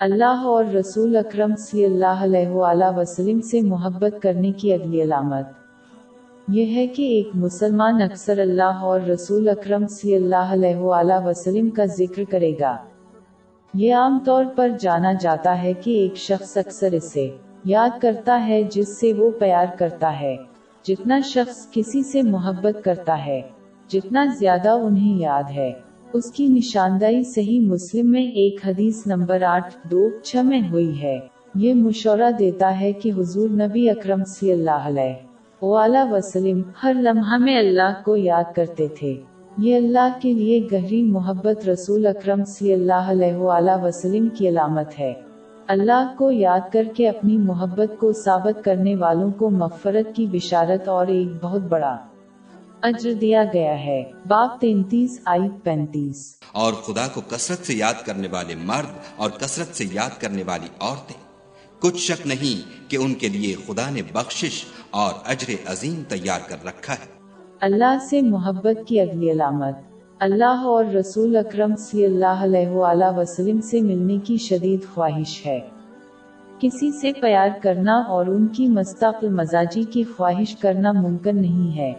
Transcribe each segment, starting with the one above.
اللہ اور رسول اکرم صلی اللہ علیہ وآلہ وسلم سے محبت کرنے کی اگلی علامت۔ یہ ہے کہ ایک مسلمان اکثر اللہ اور رسول اکرم صلی اللہ علیہ وآلہ وسلم کا ذکر کرے گا۔ یہ عام طور پر جانا جاتا ہے کہ ایک شخص اکثر اسے یاد کرتا ہے جس سے وہ پیار کرتا ہے، جتنا شخص کسی سے محبت کرتا ہے، جتنا زیادہ انہیں یاد ہے۔ اس کی نشاندہی صحیح مسلم میں ایک حدیث نمبر آٹھ دو چھ میں ہوئی ہے۔ یہ مشورہ دیتا ہے کہ حضور نبی اکرم صلی اللہ علیہ وسلم ہر لمحہ میں اللہ کو یاد کرتے تھے۔ یہ اللہ کے لیے گہری محبت رسول اکرم صلی اللہ علیہ وسلم کی علامت ہے۔ اللہ کو یاد کر کے اپنی محبت کو ثابت کرنے والوں کو مغفرت کی بشارت اور ایک بہت بڑا اجر دیا گیا ہے۔ باب تینتیس آئی پینتیس۔ اور خدا کو کثرت سے یاد کرنے والے مرد اور کثرت سے یاد کرنے والی عورتیں۔ کچھ شک نہیں کہ ان کے لیے خدا نے بخشش اور اجر عظیم تیار کر رکھا ہے۔ اللہ سے محبت کی اگلی علامت۔ اللہ اور رسول اکرم صلی اللہ علیہ وآلہ وسلم سے ملنے کی شدید خواہش ہے۔ کسی سے پیار کرنا اور ان کی مستقل مزاجی کی خواہش کرنا ممکن نہیں ہے۔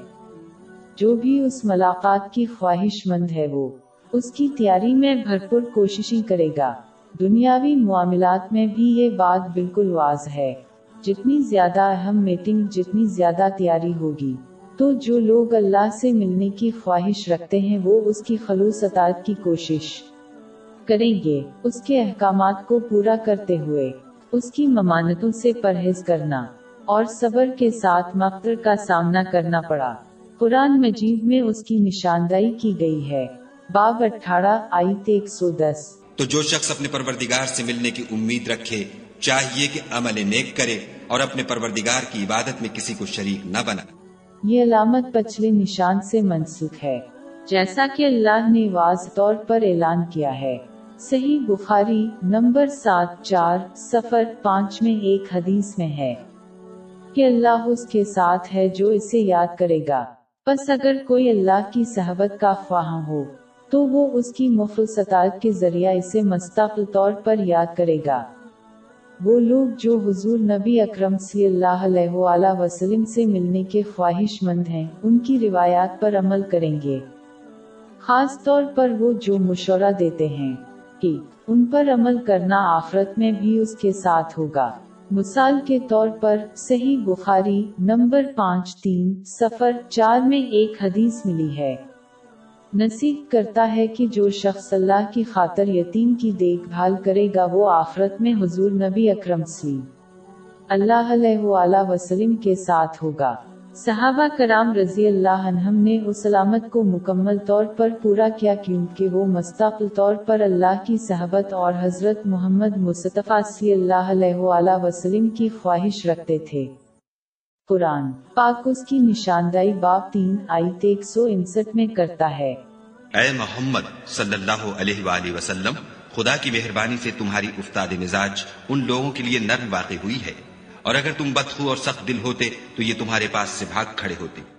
جو بھی اس ملاقات کی خواہش مند ہے وہ اس کی تیاری میں بھرپور کوششیں کرے گا۔ دنیاوی معاملات میں بھی یہ بات بالکل واضح ہے۔ جتنی زیادہ اہم میٹنگ جتنی زیادہ تیاری ہوگی۔ تو جو لوگ اللہ سے ملنے کی خواہش رکھتے ہیں وہ اس کی خلوص اطاعت کی کوشش کریں گے۔ اس کے احکامات کو پورا کرتے ہوئے اس کی ممانتوں سے پرہیز کرنا اور صبر کے ساتھ مقدر کا سامنا کرنا پڑا۔ قرآن مجید میں اس کی نشاندہی کی گئی ہے۔ باب اٹھارہ آئیت ایک سو دس۔ تو جو شخص اپنے پروردگار سے ملنے کی امید رکھے چاہیے کہ عمل نیک کرے اور اپنے پروردگار کی عبادت میں کسی کو شریک نہ بنا۔ یہ علامت پچھلے نشان سے منسوخ ہے۔ جیسا کہ اللہ نے واضح طور پر اعلان کیا ہے۔ صحیح بخاری نمبر سات چار سفر پانچ میں ایک حدیث میں ہے کہ اللہ اس کے ساتھ ہے جو اسے یاد کرے گا۔ بس اگر کوئی اللہ کی صحبت کا خواہ ہو، تو وہ اس کی مفلسطات کے ذریعہ اسے مستقل طور پر یاد کرے گا۔ وہ لوگ جو حضور نبی اکرم صلی اللہ علیہ وآلہ وسلم سے ملنے کے خواہش مند ہیں، ان کی روایات پر عمل کریں گے۔ خاص طور پر وہ جو مشورہ دیتے ہیں کہ ان پر عمل کرنا آفرت میں بھی اس کے ساتھ ہوگا۔ مثال کے طور پر صحیح بخاری نمبر پانچ تین سفر چار میں ایک حدیث ملی ہے۔ نصیب کرتا ہے کہ جو شخص اللہ کی خاطر یتیم کی دیکھ بھال کرے گا وہ آخرت میں حضور نبی اکرم سی۔ اللہ علیہ وسلم کے ساتھ ہوگا۔ صحابہ کرام رضی اللہ عنہم نے اس علامت کو مکمل طور پر پورا کیا کیونکہ وہ مستقل طور پر اللہ کی صحبت اور حضرت محمد مصطفیٰ صلی اللہ علیہ وآلہ وسلم کی خواہش رکھتے تھے۔ قرآن پاک اس کی نشاندہی باب تین آئیت ایک سو انسٹھ میں کرتا ہے۔ اے محمد صلی اللہ علیہ وآلہ وسلم، خدا کی مہربانی سے تمہاری افتاد مزاج ان لوگوں کے لیے نرم واقع ہوئی ہے۔ اور اگر تم بدخو اور سخت دل ہوتے تو یہ تمہارے پاس سے بھاگ کھڑے ہوتے۔